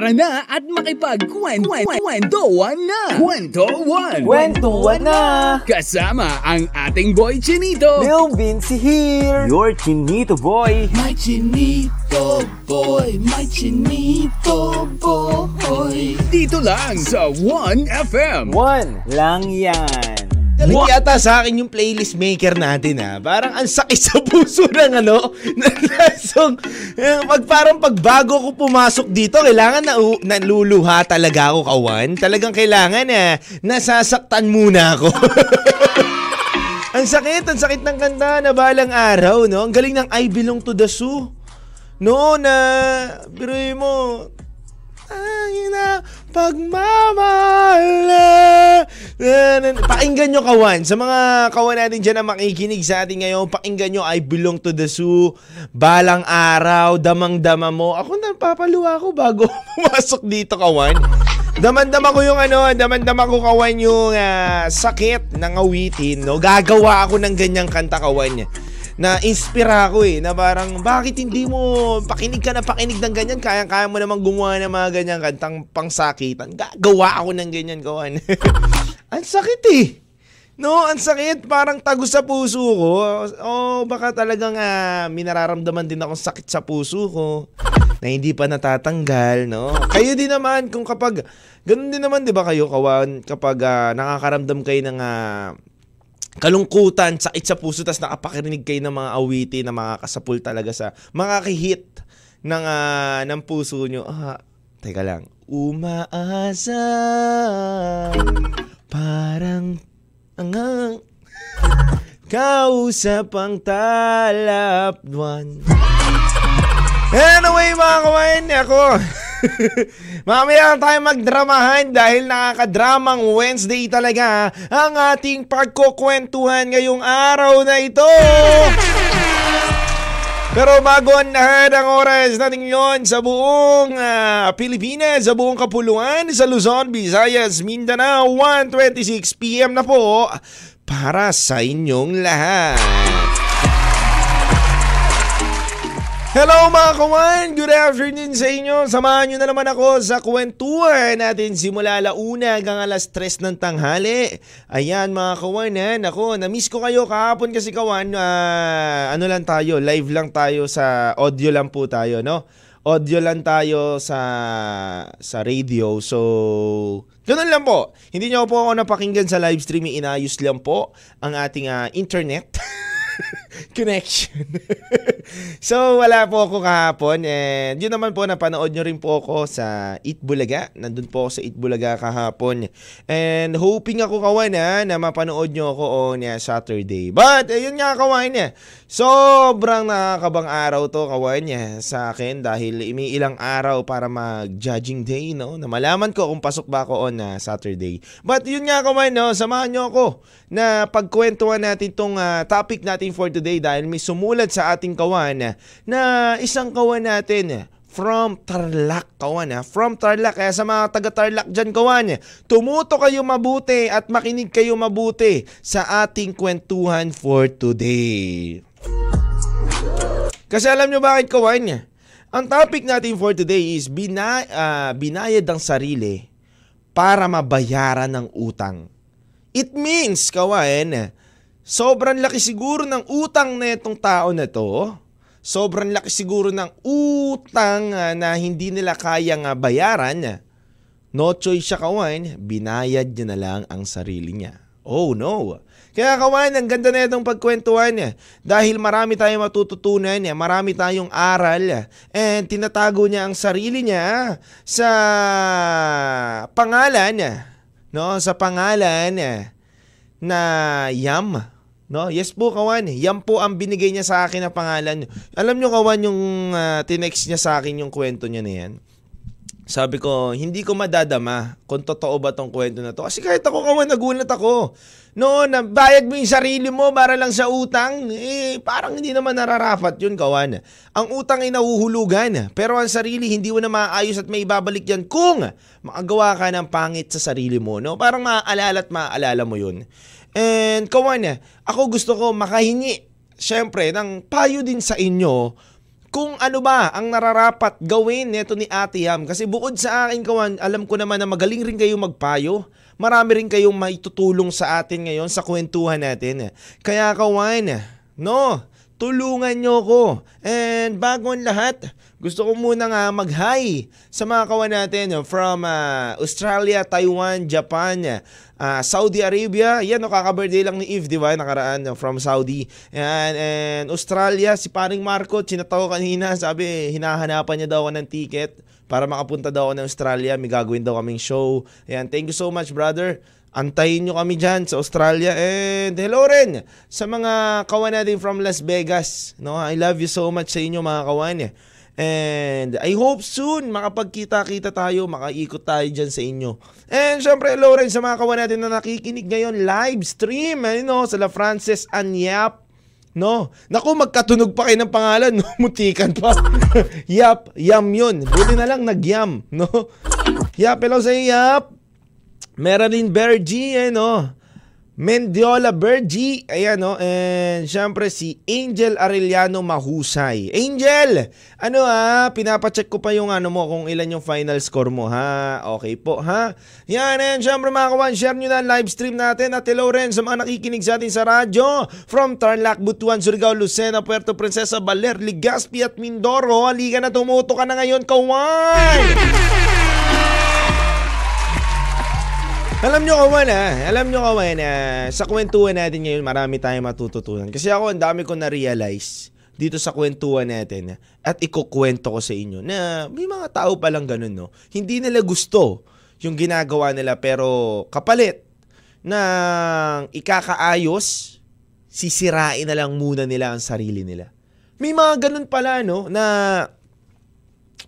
Tara na at makipagkwentuhan na! Kwentuhan! Kwentuhan na! Kasama ang ating boy Chinito! Lil Vinci here! Your Chinito boy! My Chinito boy, my Chinito boy. Dito lang sa 1FM. One lang yan! Galing yata sa akin yung playlist maker natin ha. Parang ang sakit sa puso ng ano. ng song. Eh, Pag parang pagbago ko pumasok dito, kailangan na naluluha talaga ako kawan. Talagang kailangan na nasasaktan muna ako. ang sakit, ang sakit ng kanta na balang araw, no? Ang galing ng I Belong to the Zoo. No, na, biruin mo, Angin na pagmamahal. Pakinggan nyo kawan. Sa mga kawan natin dyan na makikinig sa atin ngayon, pakinggan nyo I Belong to the Zoo, Balang Araw, Damang-dama mo. Ako napapaluwa ako bago pumasok dito kawan. Damandama ko yung ano, damandama ko kawan yung ah, sakit ng awitin, no? Gagawa ako ng ganyang kanta kawan na inspira ako eh, na parang bakit hindi mo pakinig ka na pakinig ng ganyan, kaya-kaya mo namang gumawa ng mga ganyan kantang pangsakitan. Gagawa ako ng ganyan, kawan. ang sakit eh. No, ang sakit. Parang tago sa puso ko. Oh, baka talagang uh, minararamdaman din akong sakit sa puso ko na hindi pa natatanggal, no? Kayo din naman kung kapag ganun din naman 'di ba kayo kawan kapag uh, nakakaramdam kayo ng uh, kalungkutan, sakit sa puso, tapos nakapakirinig kayo ng mga awitin na mga kasapul talaga sa mga hit ng, uh, ng puso nyo. Ah, teka lang. Umaasa parang ang kausap ang talapwan. Anyway mga kawain, ako Mamaya tayo magdramahan dahil nakakadramang Wednesday talaga ang ating pagkukwentuhan ngayong araw na ito. Pero bago ang lahat ang oras natin yon sa buong uh, Pilipinas, sa buong Kapuluan, sa Luzon, Visayas, Mindanao, 1.26pm na po para sa inyong lahat. Hello mga kawan! Good afternoon sa inyo! Samahan nyo na naman ako sa kwentuhan natin simula launa hanggang alas 3 ng tanghali. Ayan mga kawan, ha? Nako, na-miss ko kayo kahapon kasi kawan. Uh, ano lang tayo, live lang tayo sa audio lang po tayo, no? Audio lang tayo sa sa radio. So, ganun lang po. Hindi nyo po ako napakinggan sa live streaming. Inayos lang po ang ating uh, internet. connection. so, wala po ako kahapon. And yun naman po, napanood nyo rin po ako sa Eat Bulaga. Nandun po ako sa Eat Bulaga kahapon. And hoping ako kawan ha, na mapanood nyo ako on uh, Saturday. But, ayun nga kawan niya. Sobrang nakakabang araw to kawan niya sa akin dahil may ilang araw para mag-judging day, no? Na malaman ko kung pasok ba ako on uh, Saturday. But yun nga kawan, no? Samahan nyo ako na pagkwentuhan natin tong uh, topic natin for today dahil may sumulat sa ating kawan na isang kawan natin from Tarlac, kawan ha. From Tarlac, kaya sa mga taga Tarlac dyan, kawan, tumuto kayo mabuti at makinig kayo mabuti sa ating kwentuhan for today. Kasi alam nyo bakit, kawan? Ang topic natin for today is bina, uh, binayad ang sarili para mabayaran ng utang. It means, kawan, sobrang laki siguro ng utang na itong tao na to. Sobrang laki siguro ng utang uh, na hindi nila kayang bayaran. No choice siya kawan, binayad niya na lang ang sarili niya. Oh no. Kaya kawan, ang ganda na itong pagkwentuhan niya. Dahil marami tayong matututunan niya, marami tayong aral. And tinatago niya ang sarili niya sa pangalan no, sa pangalan na Yam. No? Yes po, kawan. Yan po ang binigay niya sa akin na pangalan. Alam niyo, kawan, yung uh, tinext niya sa akin yung kwento niya na yan. Sabi ko, hindi ko madadama kung totoo ba tong kwento na to. Kasi kahit ako kawan, nagulat ako. No, nabayad mo yung sarili mo para lang sa utang, eh, parang hindi naman nararapat yun, kawan. Ang utang ay nahuhulugan, pero ang sarili hindi mo na maayos at may ibabalik yan kung makagawa ka ng pangit sa sarili mo. No? Parang maaalala at maaalala mo yun. And kawan, ako gusto ko makahingi, syempre, ng payo din sa inyo kung ano ba ang nararapat gawin neto ni Ate Yam. Kasi bukod sa akin, kawan, alam ko naman na magaling rin kayong magpayo. Marami rin kayong maitutulong sa atin ngayon sa kwentuhan natin. Kaya kawan, no, tulungan nyo ko. And bago ang lahat, gusto ko muna nga mag-hi sa mga kawan natin from uh, Australia, Taiwan, Japan, uh, Saudi Arabia. Yan, no, kaka-birthday lang ni Eve, di ba? Nakaraan from Saudi. And, and Australia, si paring Marco, sinataw kanina, sabi, hinahanapan niya daw ako ng ticket para makapunta daw ako ng Australia. May gagawin daw kaming show. Ayan, thank you so much, brother. Antayin nyo kami dyan sa Australia. And hello rin sa mga kawan natin from Las Vegas. No, I love you so much sa inyo mga kawan. And I hope soon makapagkita-kita tayo, makaikot tayo dyan sa inyo. And syempre, hello rin sa mga kawan natin na nakikinig ngayon live stream, know, sa La Frances Anyap. No? Naku, magkatunog pa kayo ng pangalan, no? Mutikan pa. yap, yam yun. Buti na lang nag-yam, no? Yap, hello sa Yap. Din Bergie, eh, no? Mendiola Bergie, ayan no, and syempre si Angel Arellano Mahusay. Angel, ano ha, pinapacheck ko pa yung ano mo kung ilan yung final score mo ha. Okay po ha. Yan, and syempre mga kawan, share nyo na live stream natin at hello rin sa mga nakikinig sa atin sa radyo from Tarlac, Butuan, Surigao, Lucena, Puerto Princesa, Baler, Legazpi at Mindoro. Halika na, tumuto ka na ngayon, kawan! Alam nyo kawan ha, alam nyo kawan na sa kwentuhan natin ngayon marami tayong matututunan. Kasi ako ang dami ko na-realize dito sa kwentuhan natin at ikukwento ko sa inyo na may mga tao palang ganun no. Hindi nila gusto yung ginagawa nila pero kapalit ng ikakaayos, sisirain na lang muna nila ang sarili nila. May mga ganun pala no na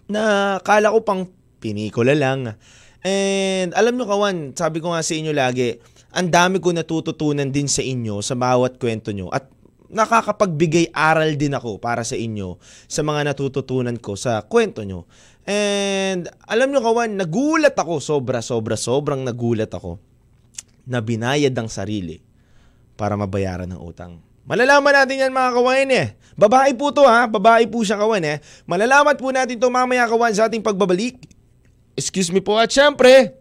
na kala ko pang pinikula lang And alam nyo kawan, sabi ko nga sa inyo lagi, ang dami ko natututunan din sa inyo sa bawat kwento nyo. At nakakapagbigay aral din ako para sa inyo sa mga natututunan ko sa kwento nyo. And alam nyo kawan, nagulat ako, sobra, sobra, sobrang nagulat ako na binayad ang sarili para mabayaran ng utang. Malalaman natin yan mga kawan eh. Babae po to ha, babae po siya kawan eh. Malalaman po natin to mamaya kawan sa ating pagbabalik Excuse me po at syempre,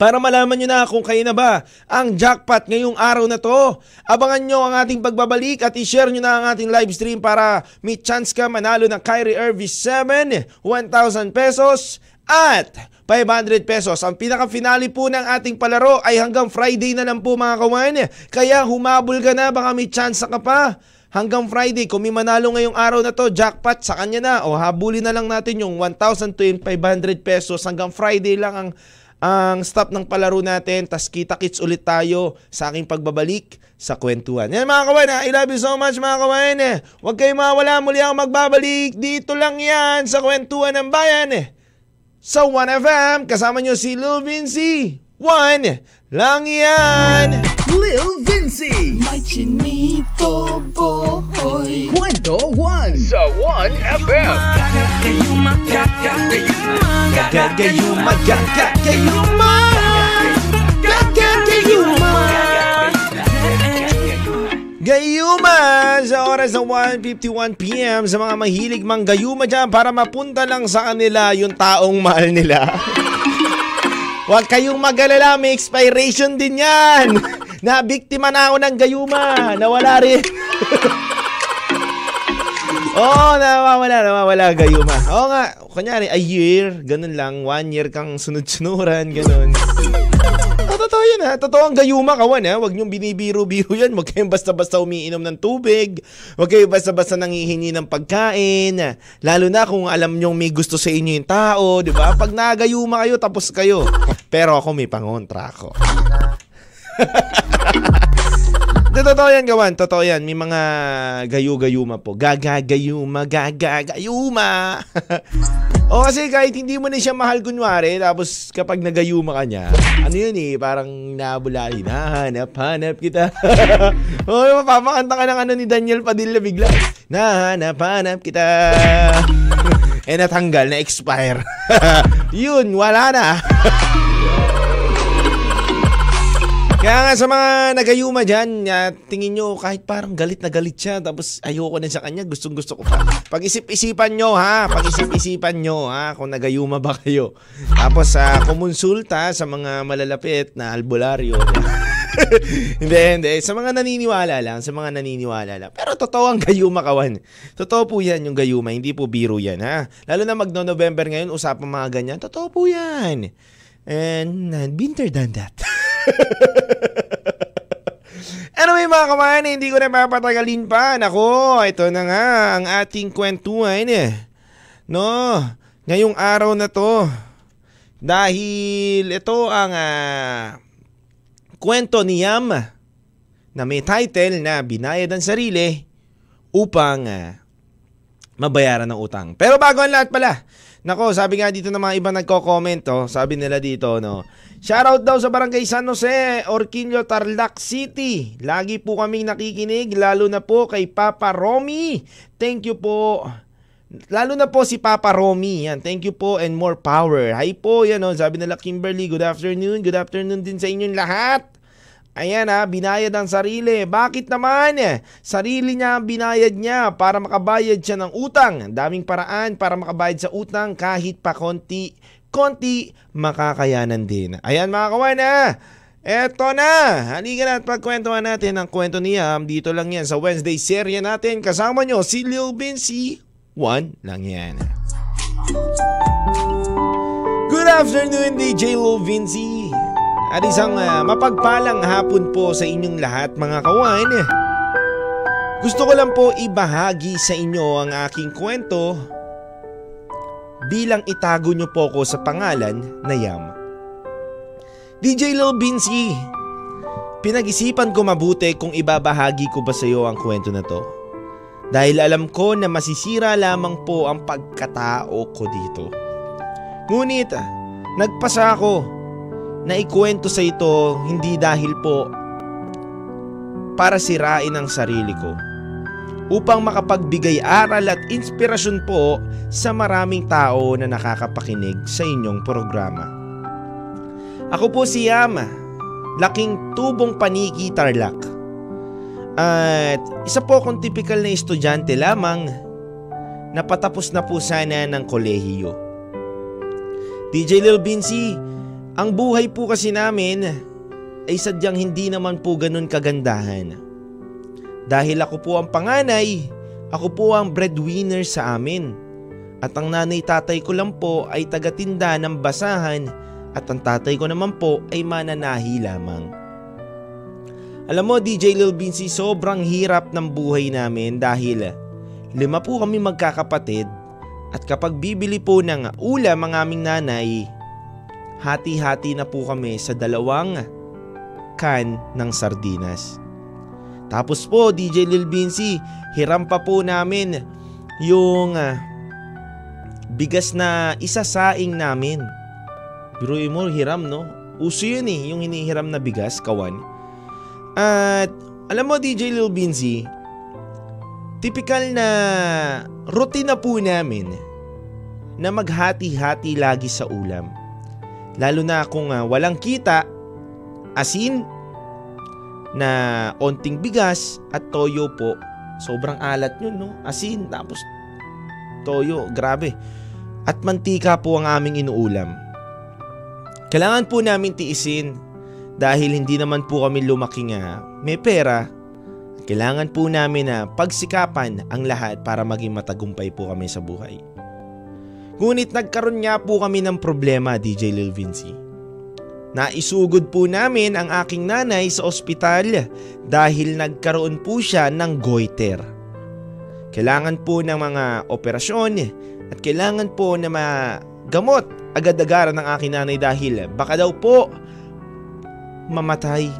para malaman nyo na kung kayo na ba ang jackpot ngayong araw na to. Abangan nyo ang ating pagbabalik at i-share nyo na ang ating live stream para may chance ka manalo ng Kyrie Irving 7, 1,000 pesos at 500 pesos. Ang pinaka-finale po ng ating palaro ay hanggang Friday na lang po mga kawan. Kaya humabol ka na, baka may chance ka pa hanggang Friday. Kung may manalo ngayong araw na to, jackpot sa kanya na. O habulin na lang natin yung 1,000 to 500 pesos. Hanggang Friday lang ang ang stop ng palaro natin. Tas kita-kits ulit tayo sa aking pagbabalik sa kwentuhan. Yan mga kawan, I love you so much mga kawan. Huwag kayo mawala muli ako magbabalik. Dito lang yan sa kwentuhan ng bayan. Sa 1FM, kasama nyo si Lil Vinci. One lang yan! Lil Vinci, my chinito boy. Kwento 1 sa 1FM. Gagayuma, gagayuma, gagayuma. Gayuma sa oras ng 1.51pm sa mga mahilig mang gayuma dyan para mapunta lang sa kanila yung taong mahal nila. Huwag kayong magalala, may expiration din yan. Nabiktima na ako ng gayuma. Nawala rin. Oo, oh, nawawala, nawawala gayuma. Oo nga, kunyari, a year, ganun lang, one year kang sunod-sunuran, ganun. Oh, totoo yun ha. Totoo ang gayuma kawan ha. Huwag niyong binibiro-biro yan. Huwag kayong basta-basta umiinom ng tubig. Huwag kayong basta-basta nangihingi ng pagkain. Lalo na kung alam niyong may gusto sa inyo yung tao, di ba? Pag nagayuma kayo, tapos kayo. Pero ako may pangontra ako. Totoo yan, gawan. Totoo yan. May mga gayu-gayuma po. Gagagayuma, gagagayuma. o kasi kahit hindi mo na siya mahal kunwari, tapos kapag nagayuma ka niya, ano yun eh, parang nabula, hinahanap, hanap kita. o, mapamakanta ka ng ano ni Daniel Padilla bigla. Nahanap, hanap kita. eh natanggal, na-expire. yun, wala na. Kaya nga sa mga nagayuma dyan, tingin nyo kahit parang galit na galit siya tapos ayoko na sa kanya, gustong gusto ko pa. Pag-isip-isipan nyo ha, pag-isip-isipan nyo ha kung nagayuma ba kayo. Tapos uh, kumonsulta sa mga malalapit na albularyo. hindi, hindi. Sa mga naniniwala lang, sa mga naniniwala lang. Pero totoo ang gayuma kawan. Totoo po yan yung gayuma, hindi po biro yan ha. Lalo na magno-November ngayon, usapang mga ganyan. Totoo po yan. And uh, been there, done that. anyway mga kamani, hindi ko na papatagalin pa. Nako, ito na nga ang ating kwentuhan eh. No, ngayong araw na to. Dahil ito ang uh, kwento ni Yam na may title na Binayad ang Sarili upang uh, mabayaran ng utang. Pero bago ang lahat pala, nako sabi nga dito ng mga iba nagko-comment, oh, sabi nila dito, no, Shoutout daw sa Barangay San Jose, Orquillo, Tarlac City. Lagi po kaming nakikinig, lalo na po kay Papa Romy. Thank you po. Lalo na po si Papa Romy. Yan. Thank you po and more power. Hi po, yan o. Sabi nila Kimberly, good afternoon. Good afternoon din sa inyong lahat. Ayan ha, binayad ang sarili. Bakit naman? Sarili niya ang binayad niya para makabayad siya ng utang. Daming paraan para makabayad sa utang kahit pa konti konti makakayanan din. Ayan mga kawan ha. Eto na! Halika na at pagkwentuhan natin ang kwento niya. Dito lang yan sa Wednesday serye natin. Kasama nyo si Lil Vinci. One lang yan. Good afternoon DJ Lil Vinci. At isang uh, mapagpalang hapon po sa inyong lahat mga kawan. Gusto ko lang po ibahagi sa inyo ang aking kwento bilang itago niyo po ko sa pangalan na Yam. DJ Lil Binsi, pinag-isipan ko mabuti kung ibabahagi ko ba sa iyo ang kwento na to. Dahil alam ko na masisira lamang po ang pagkatao ko dito. Ngunit, nagpasa ako na ikwento sa ito hindi dahil po para sirain ang sarili ko upang makapagbigay aral at inspirasyon po sa maraming tao na nakakapakinig sa inyong programa. Ako po si Yama, laking tubong paniki Tarlac. At isa po akong typical na estudyante lamang na patapos na po sana ng kolehiyo. DJ Lil Binsi, ang buhay po kasi namin ay sadyang hindi naman po ganun kagandahan. Dahil ako po ang panganay, ako po ang breadwinner sa amin. At ang nanay tatay ko lang po ay tagatinda ng basahan at ang tatay ko naman po ay mananahi lamang. Alam mo DJ Lil Binsi sobrang hirap ng buhay namin dahil lima po kami magkakapatid at kapag bibili po ng ulam ang aming nanay, hati-hati na po kami sa dalawang can ng sardinas. Tapos po DJ Lil Binsi, hiram pa po namin yung uh, bigas na isasaing namin. Biruin mo, hiram no? Uso yun eh, yung hinihiram na bigas, kawan. At alam mo DJ Lil Binsi, typical na routine na po namin na maghati-hati lagi sa ulam. Lalo na kung uh, walang kita, asin, na onting bigas at toyo po. Sobrang alat yun, no? Asin, tapos toyo, grabe. At mantika po ang aming inuulam. Kailangan po namin tiisin dahil hindi naman po kami lumaki nga may pera. Kailangan po namin na pagsikapan ang lahat para maging matagumpay po kami sa buhay. Ngunit nagkaroon nga po kami ng problema DJ Lil Vinci. Naisugod po namin ang aking nanay sa ospital dahil nagkaroon po siya ng goiter. Kailangan po ng mga operasyon at kailangan po na magamot agad-agaran ng aking nanay dahil baka daw po mamatay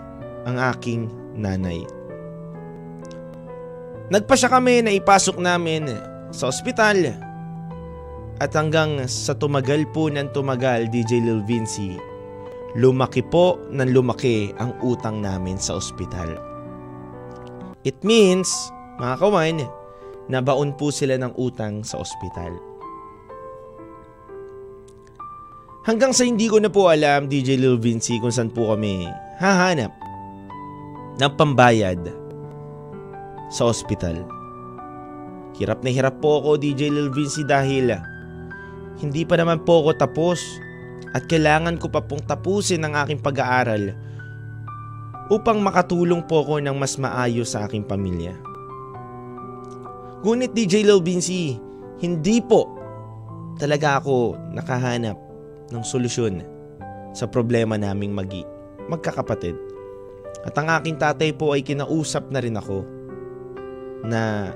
ang aking nanay. Nagpa siya kami na ipasok namin sa ospital at hanggang sa tumagal po ng tumagal DJ Lil Vinci lumaki po ng lumaki ang utang namin sa ospital. It means, mga kawan, nabaon po sila ng utang sa ospital. Hanggang sa hindi ko na po alam, DJ Lil Vinci, kung saan po kami hahanap ng pambayad sa ospital. Hirap na hirap po ako DJ Lil Vinci dahil hindi pa naman po ako tapos at kailangan ko pa pong tapusin ang aking pag-aaral upang makatulong po ako ng mas maayos sa aking pamilya. Ngunit DJ Lil Vinci, hindi po talaga ako nakahanap ng solusyon sa problema naming magi magkakapatid. At ang aking tatay po ay kinausap na rin ako na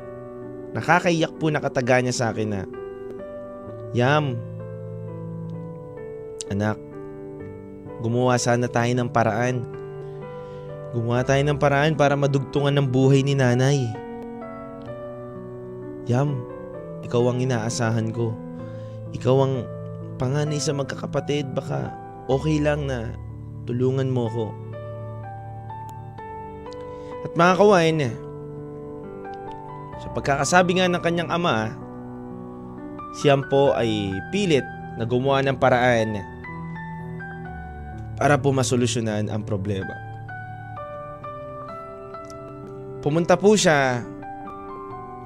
nakakaiyak po na kataga niya sa akin na Yam, anak, gumawa sana tayo ng paraan. Gumawa tayo ng paraan para madugtungan ng buhay ni nanay. Yam, ikaw ang inaasahan ko. Ikaw ang panganay sa magkakapatid. Baka okay lang na tulungan mo ko. At mga kawain, sa pagkakasabi nga ng kanyang ama, siyam po ay pilit na gumawa ng paraan para po masolusyonan ang problema. Pumunta po siya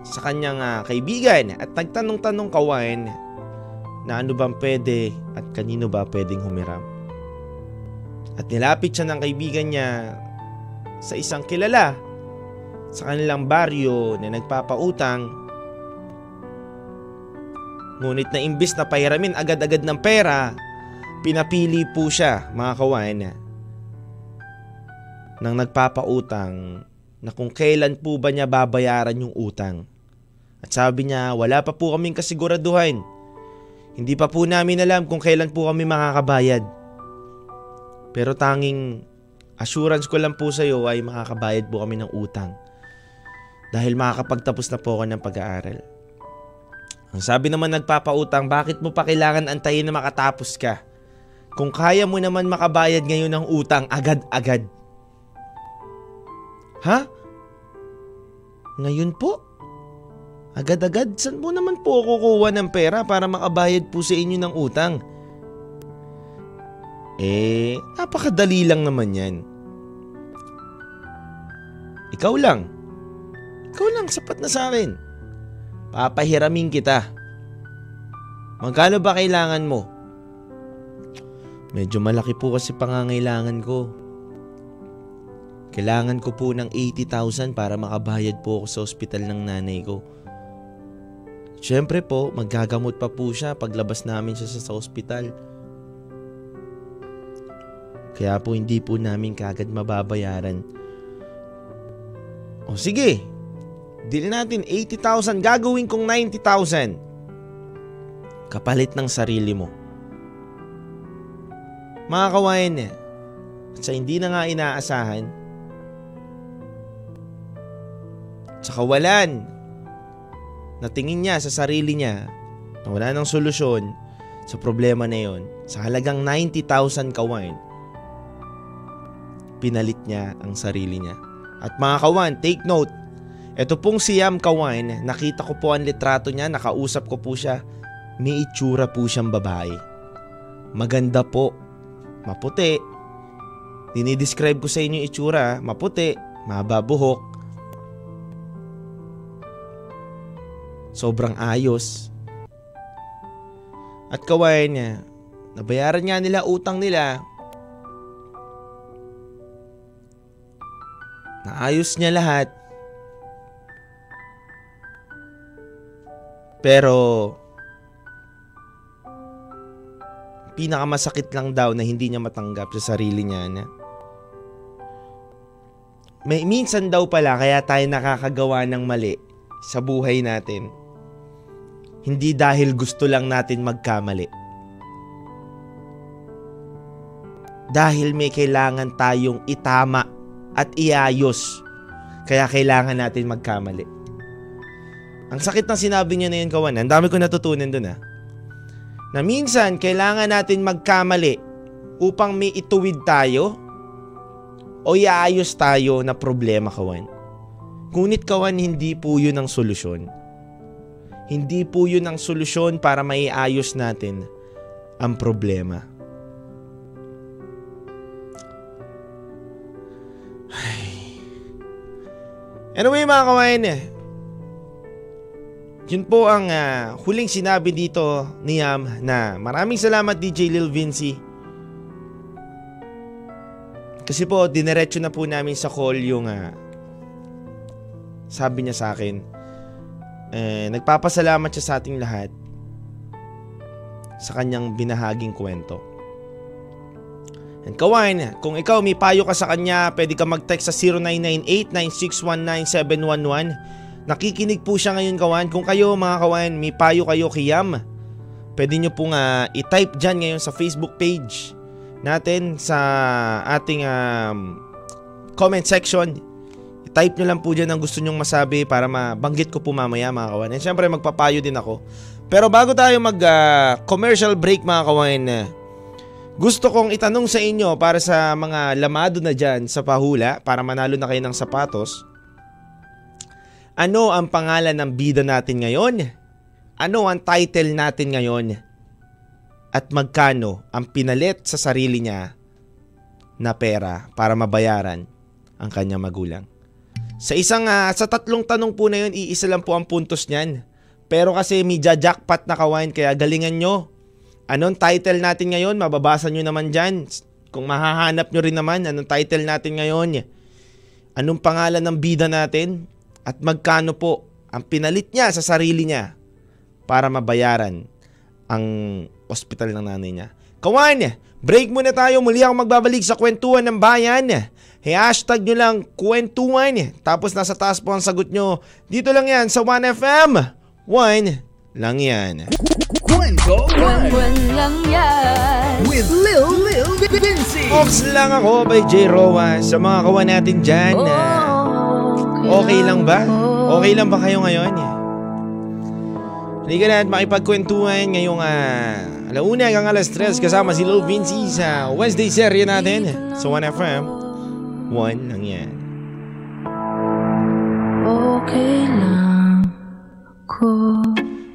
sa kanyang uh, kaibigan at nagtanong-tanong kawain na ano bang pwede at kanino ba pwedeng humiram. At nilapit siya ng kaibigan niya sa isang kilala sa kanilang baryo na nagpapautang. Ngunit na imbis na pahiramin agad-agad ng pera, pinapili po siya mga kawain nang nagpapautang na kung kailan po ba niya babayaran yung utang. At sabi niya, wala pa po kaming kasiguraduhan. Hindi pa po namin alam kung kailan po kami makakabayad. Pero tanging assurance ko lang po sa iyo ay makakabayad po kami ng utang. Dahil makakapagtapos na po ako ng pag-aaral. Ang sabi naman nagpapautang, bakit mo pa kailangan antayin na makatapos ka? Kung kaya mo naman makabayad ngayon ng utang agad-agad. Ha? Ngayon po? Agad-agad? Saan po naman po kukuha ng pera para makabayad po sa inyo ng utang? Eh, napakadali lang naman yan. Ikaw lang. Ikaw lang, sapat na sa akin. Papahiramin kita. Magkano ba kailangan mo? Medyo malaki po kasi pangangailangan ko. Kailangan ko po ng 80,000 para makabayad po ako sa ospital ng nanay ko. Siyempre po, maggagamot pa po siya paglabas namin siya sa ospital. Kaya po hindi po namin kagad mababayaran. O sige, dili natin 80,000, gagawin kong 90,000. Kapalit ng sarili mo. Mga kawain eh, sa hindi na nga inaasahan, sa kawalan, na tingin niya sa sarili niya na wala ng solusyon sa problema na yon, sa halagang 90,000 kawain, pinalit niya ang sarili niya. At mga kawan, take note, ito pong si Yam Kawan, nakita ko po ang litrato niya, nakausap ko po siya, may itsura po siyang babae. Maganda po, maputi. Dinidescribe ko sa inyo itsura, maputi, mababuhok. Sobrang ayos. At kawain niya, nabayaran nga nila utang nila Naayos niya lahat. Pero pinakamasakit lang daw na hindi niya matanggap sa sarili niya na may minsan daw pala kaya tayo nakakagawa ng mali sa buhay natin. Hindi dahil gusto lang natin magkamali. Dahil may kailangan tayong itama at iayos. Kaya kailangan natin magkamali. Ang sakit ng sinabi niya na yun, kawan. Ang dami ko natutunan dun ha. Na minsan, kailangan natin magkamali upang may ituwid tayo o iayos tayo na problema, kawan. Ngunit kawan, hindi po yun ang solusyon. Hindi po yun ang solusyon para maiayos natin ang problema. Ay. Anyway mga kawain, yun po ang uh, huling sinabi dito ni Yam na maraming salamat DJ Lil Vinci. Kasi po, dinerecho na po namin sa call yung uh, sabi niya sa akin. Eh, nagpapasalamat siya sa ating lahat sa kanyang binahaging kwento. And kawain, kung ikaw may payo ka sa kanya, pwede ka mag-text sa 0998-9619711 Nakikinig po siya ngayon kawan. Kung kayo mga kawan, may payo kayo kay Yam. Pwede nyo pong uh, i-type dyan ngayon sa Facebook page natin sa ating um, comment section. I-type nyo lang po dyan ang gusto nyong masabi para mabanggit ko po mamaya mga kawan. And syempre magpapayo din ako. Pero bago tayo mag uh, commercial break mga kawan, gusto kong itanong sa inyo para sa mga lamado na dyan sa pahula para manalo na kayo ng sapatos. Ano ang pangalan ng bida natin ngayon? Ano ang title natin ngayon? At magkano ang pinalit sa sarili niya na pera para mabayaran ang kanyang magulang? Sa isang uh, sa tatlong tanong po na yun, iisa lang po ang puntos niyan. Pero kasi may jackpot na kawain kaya galingan nyo. Anong title natin ngayon? Mababasa nyo naman dyan. Kung mahahanap nyo rin naman, anong title natin ngayon? Anong pangalan ng bida natin? At magkano po ang pinalit niya sa sarili niya para mabayaran ang ospital ng nanay niya. Kawan, break muna tayo. Muli ako magbabalik sa kwentuhan ng bayan. Hey, hashtag nyo lang kwentuhan. Tapos nasa taas po ang sagot nyo. Dito lang yan sa 1FM. 1 lang yan. Kwento 1 lang yan. With Lil Lil Vinci. Ox lang ako by J. Roa sa mga kawan natin dyan. Oh. Okay lang ba? Okay lang ba kayo ngayon? Halika na at makipagkwentuhan ngayong uh, alauna hanggang alas 3 kasama si Lil Vinci sa Wednesday serye natin sa 1FM. 1 lang yan. Okay lang ako.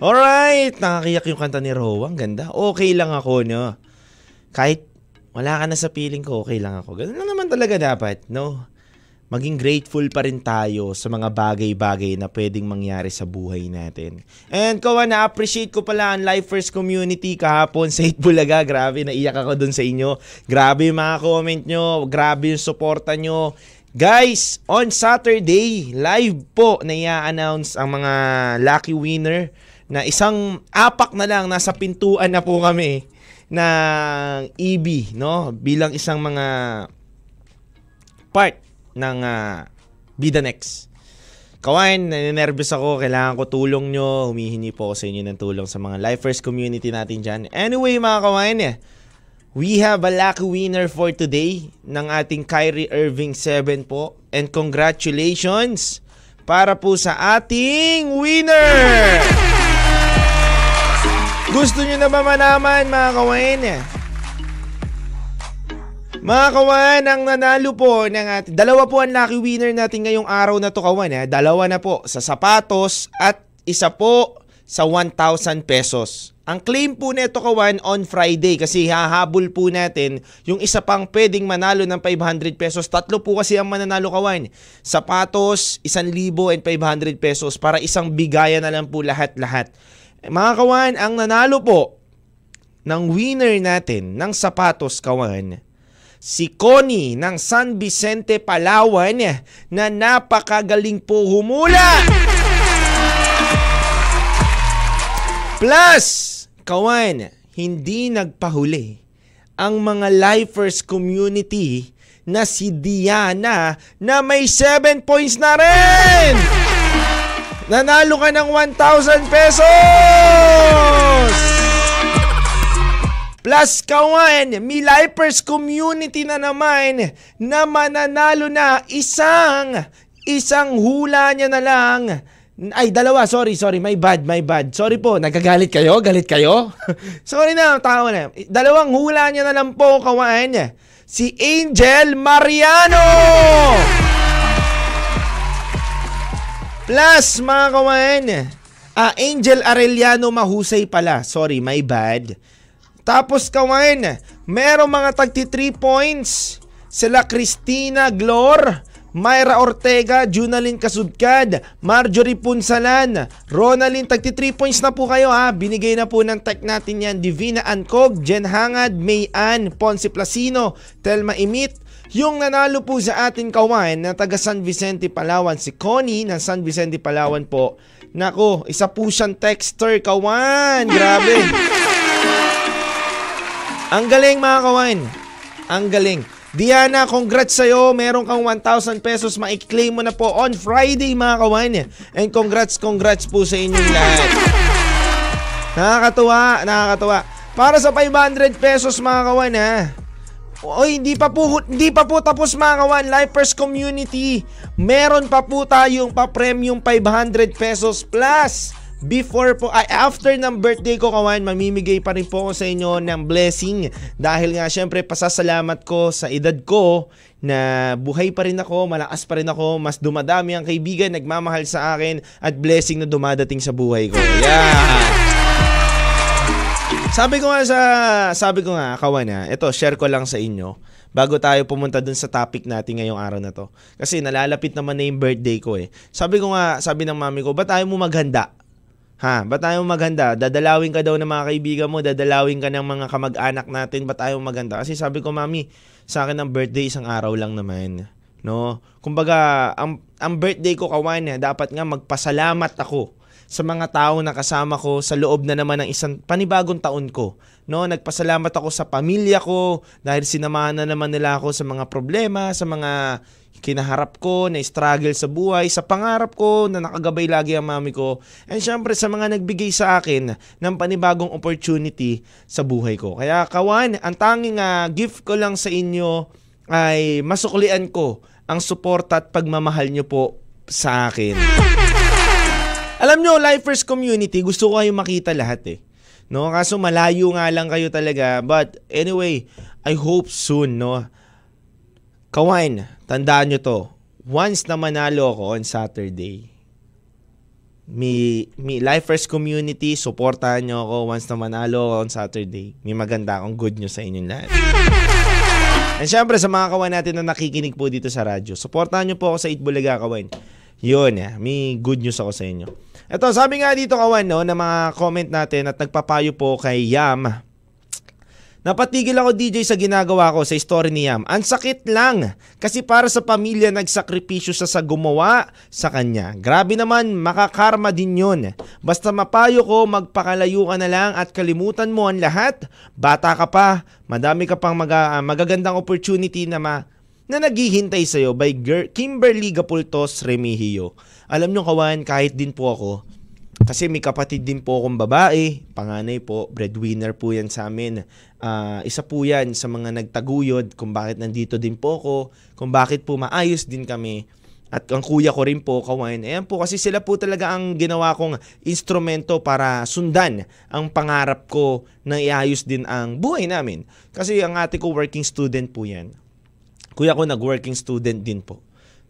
Alright, nakakayak yung kanta ni Ro. Ang ganda. Okay lang ako, no? Kahit wala ka na sa feeling ko, okay lang ako. Ganun lang naman talaga dapat, no? Maging grateful pa rin tayo sa mga bagay-bagay na pwedeng mangyari sa buhay natin. And kawa na-appreciate ko pala ang Lifers community kahapon sa Itbulaga. Grabe, naiyak ako dun sa inyo. Grabe yung mga comment nyo. Grabe yung suporta nyo. Guys, on Saturday, live po na i-announce ang mga lucky winner na isang apak na lang, nasa pintuan na po kami ng EB, no? Bilang isang mga part ng uh, Bida Next. Kawain, naninervous ako, kailangan ko tulong nyo, humihingi po ako sa inyo ng tulong sa mga lifers community natin dyan. Anyway mga kawain, eh, we have a lucky winner for today ng ating Kyrie Irving 7 po. And congratulations para po sa ating winner! Gusto nyo na ba manaman mga kawain? Eh? Mga kawan, ang nanalo po ng ating, dalawa po ang lucky winner natin ngayong araw na to kawan. Eh. Dalawa na po sa sapatos at isa po sa 1,000 pesos. Ang claim po nito kawan on Friday kasi hahabol po natin yung isa pang pwedeng manalo ng 500 pesos. Tatlo po kasi ang mananalo kawan. Sapatos, 1,000 and 500 pesos para isang bigayan na lang po lahat-lahat. Mga kawan, ang nanalo po ng winner natin ng sapatos kawan si Connie ng San Vicente, Palawan na napakagaling po humula. Plus, kawan, hindi nagpahuli ang mga lifers community na si Diana na may 7 points na rin! Nanalo ka ng 1,000 pesos! Plus kawan, Milipers community na naman na mananalo na isang isang hula niya na lang. Ay, dalawa. Sorry, sorry. My bad, my bad. Sorry po. Nagagalit kayo? Galit kayo? sorry na, tao na. Dalawang hula niya na lang po, kawan. Si Angel Mariano! Plus, mga kawan, ah, Angel Arellano mahusay pala. Sorry, my bad. Tapos kawain, merong mga tagti 3 points. Sila Christina Glor, Myra Ortega, Junalyn Kasudkad, Marjorie Punsalan, Ronalyn, tagti 3 points na po kayo ha. Binigay na po ng tech natin yan. Divina Ancog, Jen Hangad, May Ann, Ponce Placino, Telma Imit, yung nanalo po sa ating kawan na taga San Vicente, Palawan, si Connie ng San Vicente, Palawan po. Nako, isa po siyang texter, kawan. Grabe. Ang galing mga kawan. Ang galing. Diana, congrats sa'yo. Meron kang 1,000 pesos. Ma-claim mo na po on Friday mga kawan. And congrats, congrats po sa inyong lahat. Nakakatuwa, nakakatuwa. Para sa 500 pesos mga kawan ha. Oy, hindi pa po hindi pa po tapos mga kawan, Lifers Community. Meron pa po tayong pa-premium 500 pesos plus before po, ay after ng birthday ko kawan, mamimigay pa rin po ako sa inyo ng blessing dahil nga syempre pasasalamat ko sa edad ko na buhay pa rin ako, malakas pa rin ako, mas dumadami ang kaibigan, nagmamahal sa akin at blessing na dumadating sa buhay ko. Yeah! Sabi ko nga sa sabi ko nga kawan ha, ito share ko lang sa inyo bago tayo pumunta dun sa topic natin ngayong araw na to. Kasi nalalapit naman na yung birthday ko eh. Sabi ko nga, sabi ng mami ko, ba tayo mo maghanda? Ha, ba tayo maganda? Dadalawin ka daw ng mga kaibigan mo, dadalawin ka ng mga kamag-anak natin, ba tayo maganda? Kasi sabi ko, mami, sa akin ang birthday isang araw lang naman. No? Kumbaga, ang, ang birthday ko kawan, dapat nga magpasalamat ako sa mga tao na kasama ko sa loob na naman ng isang panibagong taon ko. No, nagpasalamat ako sa pamilya ko dahil sinamahan na naman nila ako sa mga problema, sa mga kinaharap ko, na struggle sa buhay, sa pangarap ko na nakagabay lagi ang mami ko. And syempre sa mga nagbigay sa akin ng panibagong opportunity sa buhay ko. Kaya kawan, ang tanging uh, gift ko lang sa inyo ay masuklian ko ang suporta at pagmamahal nyo po sa akin. Alam nyo, Lifers Community, gusto ko kayong makita lahat eh. No, kaso malayo nga lang kayo talaga. But anyway, I hope soon, no. Kawain, tandaan nyo to. Once na manalo ako on Saturday, mi, mi Lifers Community, supportahan nyo ako once na manalo ako on Saturday. May maganda akong good news sa inyong lahat. And syempre sa mga kawan natin na nakikinig po dito sa radyo, supportahan nyo po ako sa Itbulaga kawan. Yun, eh, may good news ako sa inyo. Ito, sabi nga dito kawan no, na mga comment natin at nagpapayo po kay Yam Napatigil ako DJ sa ginagawa ko sa story ni Yam. Ang sakit lang kasi para sa pamilya nagsakripisyo sa sa gumawa sa kanya. Grabe naman, makakarma din yun. Basta mapayo ko, magpakalayo ka na lang at kalimutan mo ang lahat. Bata ka pa, madami ka pang mag- uh, magagandang opportunity na ma na naghihintay sa'yo by Kimberly Gapultos Remigio. Alam nyo kawan, kahit din po ako, kasi may kapatid din po akong babae, panganay po, breadwinner po yan sa amin. Uh, isa po yan sa mga nagtaguyod kung bakit nandito din po ako, kung bakit po maayos din kami. At ang kuya ko rin po, kawain. Ayan po, kasi sila po talaga ang ginawa kong instrumento para sundan ang pangarap ko na iayos din ang buhay namin. Kasi ang ate ko working student po yan. Kuya ko nag-working student din po.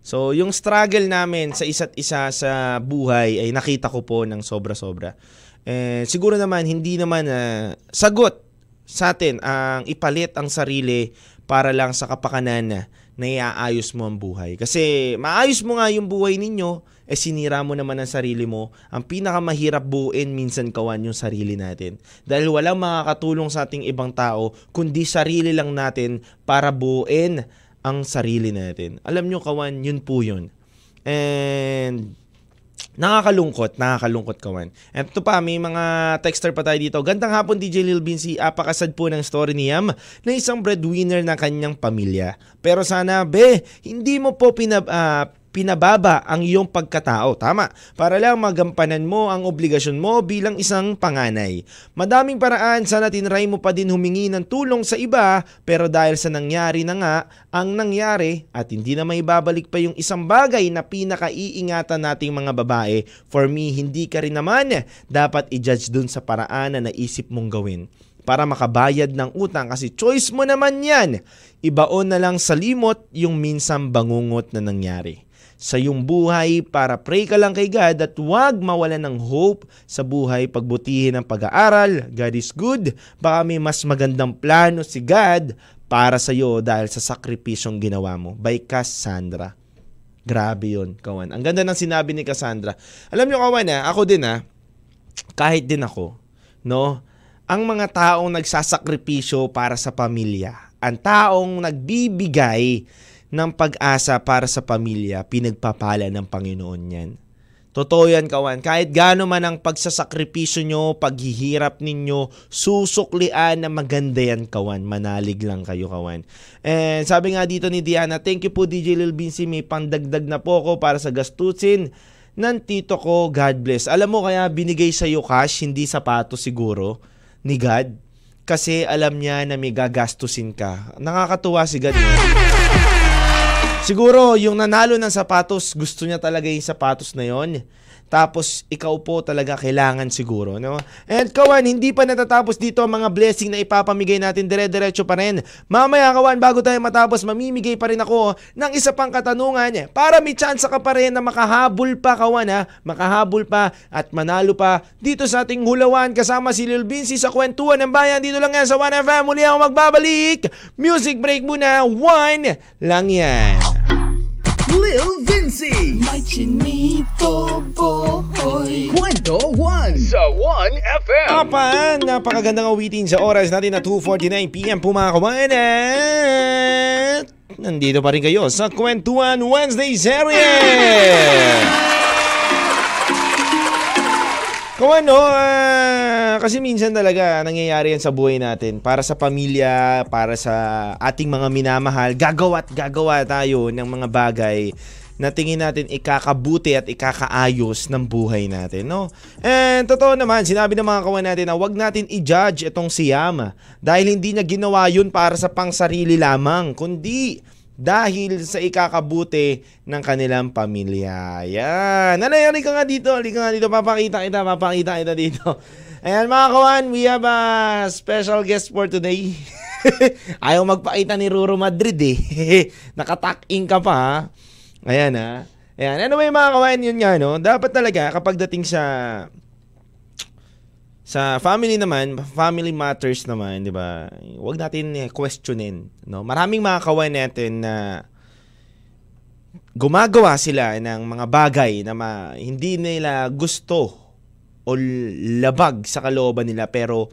So, yung struggle namin sa isa't isa sa buhay ay nakita ko po ng sobra-sobra. Eh, siguro naman, hindi naman uh, sagot sa atin ang ipalit ang sarili para lang sa kapakanan na iaayos mo ang buhay. Kasi maayos mo nga yung buhay ninyo, eh sinira mo naman ang sarili mo. Ang pinakamahirap buuin minsan kawan yung sarili natin. Dahil walang makakatulong sa ating ibang tao, kundi sarili lang natin para buuin ang sarili natin. Alam nyo, kawan, yun po yun. And Nakakalungkot, nakakalungkot kawan. At ito pa, may mga texter pa tayo dito. Gandang hapon DJ Lil Binsi, apakasad po ng story ni Yam na isang breadwinner ng kanyang pamilya. Pero sana, be, hindi mo po pinab, uh, pinababa ang iyong pagkatao. Tama. Para lang magampanan mo ang obligasyon mo bilang isang panganay. Madaming paraan sana tinry mo pa din humingi ng tulong sa iba pero dahil sa nangyari na nga ang nangyari at hindi na may babalik pa yung isang bagay na pinakaiingatan nating mga babae, for me hindi ka rin naman dapat i-judge dun sa paraan na naisip mong gawin para makabayad ng utang kasi choice mo naman yan. Ibaon na lang sa limot yung minsang bangungot na nangyari sa iyong buhay para pray ka lang kay God at huwag mawalan ng hope sa buhay pagbutihin ang pag-aaral. God is good. Baka may mas magandang plano si God para sa iyo dahil sa sakripisyong ginawa mo. By Cassandra. Grabe yun, kawan. Ang ganda ng sinabi ni Cassandra. Alam nyo, kawan, ha, ako din ha, kahit din ako, no, ang mga taong nagsasakripisyo para sa pamilya, ang taong nagbibigay ng pag-asa para sa pamilya, pinagpapala ng Panginoon yan. Totoo yan, kawan. Kahit gaano man ang pagsasakripisyo nyo, paghihirap ninyo, susuklian na maganda yan, kawan. Manalig lang kayo, kawan. And sabi nga dito ni Diana, thank you po DJ Lil Binsi, may pandagdag na po ako para sa gastusin ng tito ko. God bless. Alam mo kaya binigay sa iyo cash, hindi sapatos siguro, ni God. Kasi alam niya na may gagastusin ka. Nakakatuwa si God. No? Siguro yung nanalo ng sapatos, gusto niya talaga yung sapatos na yon. Tapos ikaw po talaga kailangan siguro, no? And kawan, hindi pa natatapos dito ang mga blessing na ipapamigay natin dire-diretso pa rin. Mamaya kawan, bago tayo matapos, mamimigay pa rin ako ng isa pang katanungan para may chance ka pa rin na makahabol pa kawan ha, makahabol pa at manalo pa dito sa ating hulawan kasama si Lil Vinci sa kwentuhan ng bayan dito lang yan sa 1FM. Muli ako magbabalik. Music break muna. One lang yan. Lil Vinci. May chinito boy. Kwento 1 Sa 1FM Apan, napakagandang awitin sa oras natin na 2.49pm pumakawan at nandito pa rin kayo sa Kwentuhan Wednesday series. Kung ano, ah, kasi minsan talaga nangyayari yan sa buhay natin. Para sa pamilya, para sa ating mga minamahal, gagawa at gagawa tayo ng mga bagay na tingin natin ikakabuti at ikakaayos ng buhay natin, no? And totoo naman, sinabi ng mga kawan natin na wag natin i-judge itong si Yam dahil hindi niya ginawa yun para sa pangsarili lamang, kundi dahil sa ikakabuti ng kanilang pamilya. Yan. Nanay, ka nga dito. Halika nga dito. Papakita kita. Papakita kita dito. Ayan mga kawan, we have a special guest for today. Ayaw magpakita ni Ruro Madrid eh. Nakatack-in ka pa ha. Ayan ha. Ayan. Anyway mga kawan, yun nga no. Dapat talaga kapag dating sa sa family naman, family matters naman, 'di ba? Huwag natin questionin, no? Maraming mga kawan natin na gumagawa sila ng mga bagay na ma, hindi nila gusto o labag sa kalooban nila pero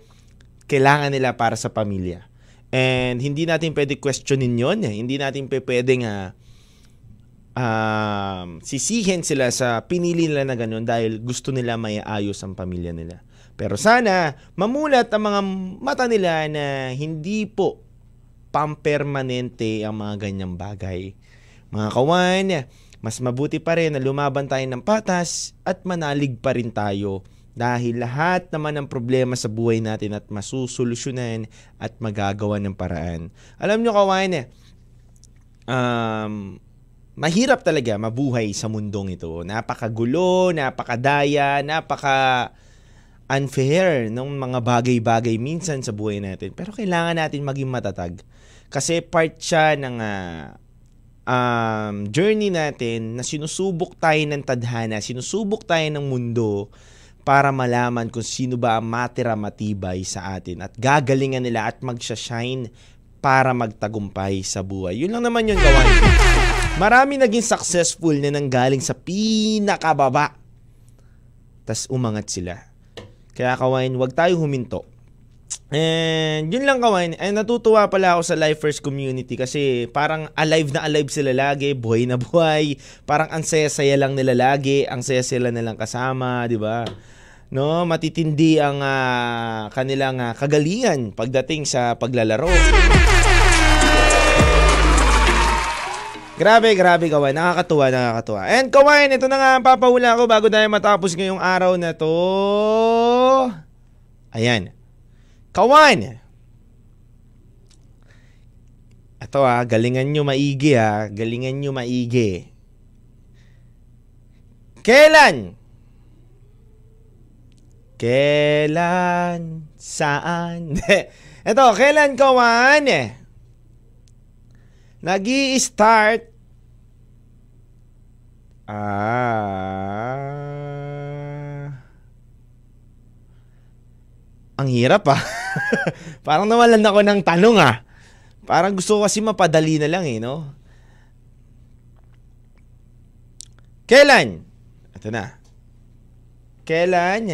kailangan nila para sa pamilya. And hindi natin pwede questionin 'yon, eh. Hindi natin pwedeng uh, um, sisihin sila sa pinili nila na ganun dahil gusto nila may ayos ang pamilya nila. Pero sana mamulat ang mga mata nila na hindi po pampermanente ang mga ganyang bagay. Mga kawan, mas mabuti pa rin na lumaban tayo ng patas at manalig pa rin tayo dahil lahat naman ng problema sa buhay natin at masusolusyonan at magagawa ng paraan. Alam nyo kawan, um, mahirap talaga mabuhay sa mundong ito. Napakagulo, napakadaya, napaka unfair ng mga bagay-bagay minsan sa buhay natin. Pero kailangan natin maging matatag. Kasi part siya ng uh, um, journey natin na sinusubok tayo ng tadhana, sinusubok tayo ng mundo para malaman kung sino ba ang matira matibay sa atin at gagalingan nila at magsha-shine para magtagumpay sa buhay. Yun lang naman yung gawan. Marami naging successful na nanggaling sa pinakababa. tas umangat sila. Kaya kawain, wag tayo huminto. And yun lang kawain, ay natutuwa pala ako sa Life First community kasi parang alive na alive sila lagi, buhay na buhay. Parang ang saya-saya lang nila lagi, ang saya-saya nilang kasama, di ba? No, matitindi ang uh, kanilang uh, kagalingan pagdating sa paglalaro. Grabe, grabe kawan. Nakakatuwa, nakakatuwa. And kawan, ito na nga ang papahula ko bago tayo matapos ngayong araw na to. Ayan. Kawan! Ito ah, galingan nyo maigi ah. Galingan nyo maigi. Kailan? Kailan? Saan? Ito, kailan kawan? Nagi start Ah. Ang hirap ah. Parang nawalan ako ng tanong ah. Parang gusto ko kasi mapadali na lang eh, no? Kailan? Ito na. Kailan?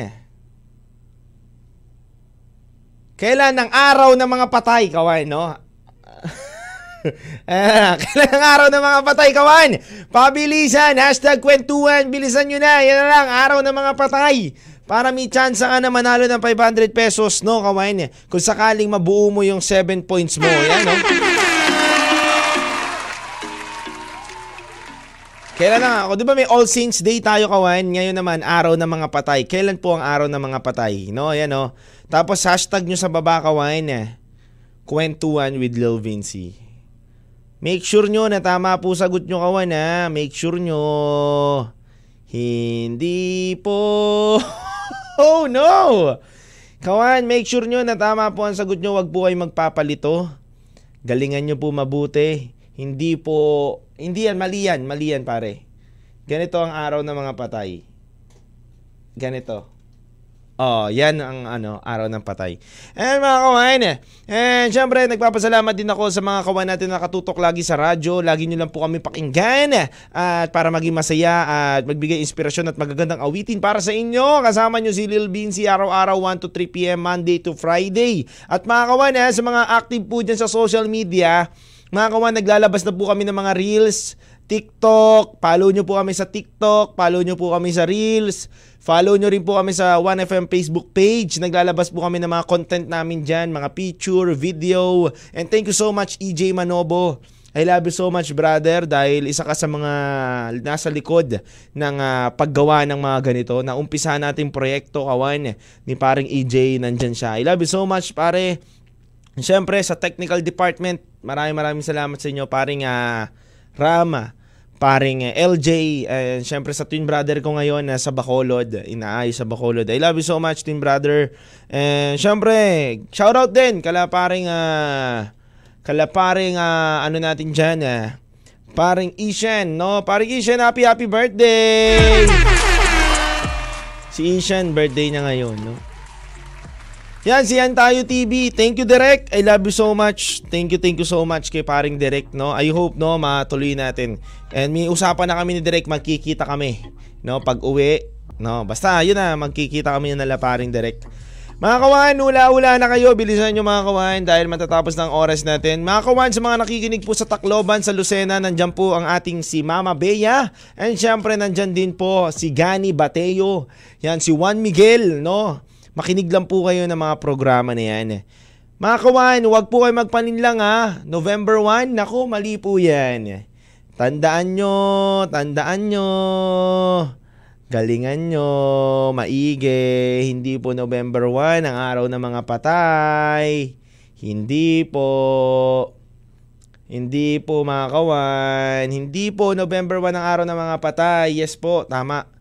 Kailan ang araw ng mga patay, kawan, no? ah, kailan ang araw ng mga patay, kawan? Pabilisan, hashtag kwentuhan, bilisan nyo na. Yan na lang, araw ng mga patay. Para may chance ka na manalo ng 500 pesos, no, kawan? Kung sakaling mabuo mo yung 7 points mo, yan, no? Kailan na ako? Di ba may All Saints Day tayo kawan? Ngayon naman, araw ng mga patay. Kailan po ang araw ng mga patay? No, yan no. Tapos hashtag nyo sa baba kawan. Kwentuhan with Lil Vinci. Make sure nyo na tama po sagot nyo kawan ha. Make sure nyo. Hindi po. oh no! Kawan, make sure nyo na tama po ang sagot nyo. Huwag po kayo magpapalito. Galingan nyo po mabuti. Hindi po hindi yan, mali yan, mali yan pare. Ganito ang araw ng mga patay. Ganito. Oh, yan ang ano, araw ng patay. And mga kawain, eh. And syempre, nagpapasalamat din ako sa mga kawan natin na nakatutok lagi sa radyo. Lagi nyo lang po kami pakinggan at para maging masaya at magbigay inspirasyon at magagandang awitin para sa inyo. Kasama nyo si Lil Beansy araw-araw 1 to 3 p.m. Monday to Friday. At mga kawan, eh, sa mga active po dyan sa social media, mga kawan, naglalabas na po kami ng mga reels, TikTok, follow nyo po kami sa TikTok, follow nyo po kami sa Reels, follow nyo rin po kami sa 1FM Facebook page. Naglalabas po kami ng mga content namin dyan, mga picture, video. And thank you so much EJ Manobo. I love you so much brother dahil isa ka sa mga nasa likod ng uh, paggawa ng mga ganito. Na umpisa natin proyekto kawan ni paring EJ nandyan siya. I love you so much pare. Siyempre sa technical department, maraming maraming salamat sa inyo paring uh, Rama, paring uh, LJ, and siyempre sa twin brother ko ngayon na uh, sa Bacolod, inaayos sa Bacolod. I love you so much twin brother. And siyempre, shout out din kala paring uh, kala paring uh, ano natin diyan uh, paring Ishan, no? Paring Ishan, happy happy birthday! Si Ishan, birthday niya ngayon, no? Yan, si Yan Tayo TV. Thank you, Direk. I love you so much. Thank you, thank you so much kay paring Direk, no? I hope, no, matuloy natin. And may usapan na kami ni Direk, magkikita kami, no? Pag uwi, no? Basta, yun na, magkikita kami na nala paring Direk. Mga kawan, ula-ula na kayo. Bilisan nyo mga kawan dahil matatapos ng oras natin. Mga kawan, sa mga nakikinig po sa Tacloban, sa Lucena, nandyan po ang ating si Mama Bea. And syempre, nandyan din po si Gani Bateo. Yan, si Juan Miguel, no? Makinig lang po kayo ng mga programa na yan. Mga kawan, huwag po kayo magpaninlang ha. November 1, naku, mali po yan. Tandaan nyo, tandaan nyo. Galingan nyo, maigi. Hindi po November 1 ang araw ng mga patay. Hindi po. Hindi po mga kawan. Hindi po November 1 ang araw ng mga patay. Yes po, tama.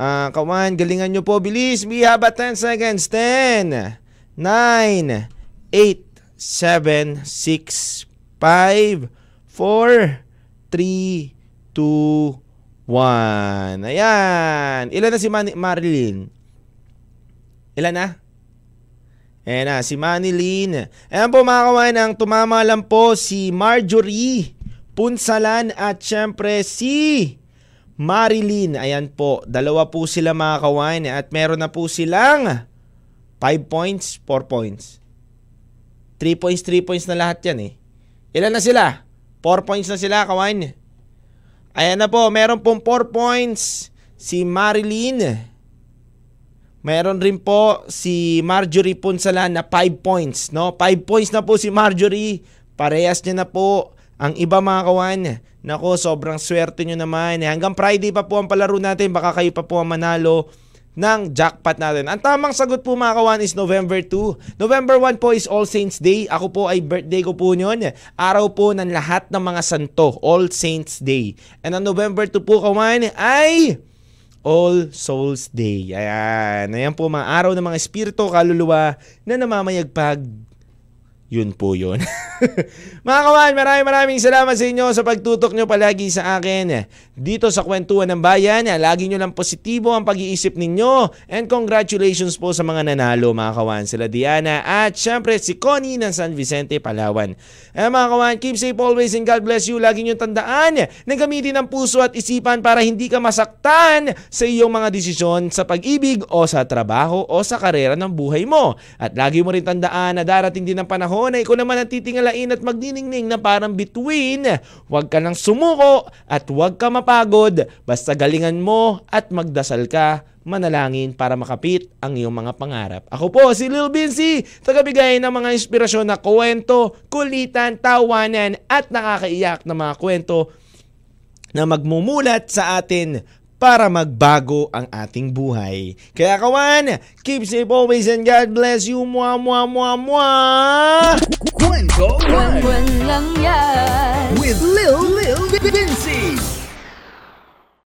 Uh, kawan, galingan nyo po. Bilis, we have a 10 seconds. 10, 9, 8, 7, 6, 5, 4, 3, 2, 1. Ayan. Ilan na si Man- Marilyn? Ilan na? Ayan na, si Manilyn. Ayan po mga kawan, ang tumama lang po si Marjorie Punsalan at syempre si Marilyn, ayan po, dalawa po sila mga kawain at meron na po silang 5 points, 4 points. 3 points, 3 points na lahat yan eh. Ilan na sila? 4 points na sila kawain. Ayan na po, meron pong 4 points si Marilyn. Meron rin po si Marjorie Punsalan na 5 points. No? 5 points na po si Marjorie. Parehas niya na po. Ang iba mga kawan, nako sobrang swerte nyo naman. Hanggang Friday pa po ang palaro natin, baka kayo pa po ang manalo ng jackpot natin. Ang tamang sagot po mga kawan is November 2. November 1 po is All Saints Day. Ako po ay birthday ko po nyon. Araw po ng lahat ng mga santo. All Saints Day. And ang November 2 po kawan ay All Souls Day. Ayan. Ayan po mga araw ng mga espiritu kaluluwa na namamayagpag yun po yun. Mga kawan, maraming maraming salamat sa inyo sa pagtutok nyo palagi sa akin. Dito sa Kwentuhan ng Bayan, lagi nyo lang positibo ang pag-iisip ninyo. And congratulations po sa mga nanalo mga kawan. Sila Diana at syempre si Connie ng San Vicente, Palawan. Eh mga kawan, keep safe always and God bless you. Lagi nyo tandaan na gamitin ang puso at isipan para hindi ka masaktan sa iyong mga desisyon sa pag-ibig o sa trabaho o sa karera ng buhay mo. At lagi mo rin tandaan na darating din ang panahon na ikaw naman ang titingalain at magdiningning na parang between. Huwag ka nang sumuko at huwag ka mapagod. Basta galingan mo at magdasal ka manalangin para makapit ang iyong mga pangarap. Ako po si Lil Vinci, tagabigay ng mga inspirasyon na kwento, kulitan, tawanan at nakakaiyak na mga kwento na magmumulat sa atin para magbago ang ating buhay. Kaya kawan, keep safe always and God bless you. Mwa, mwa, mwa, mwa! Kwento lang yan with Lil Lil Vinci.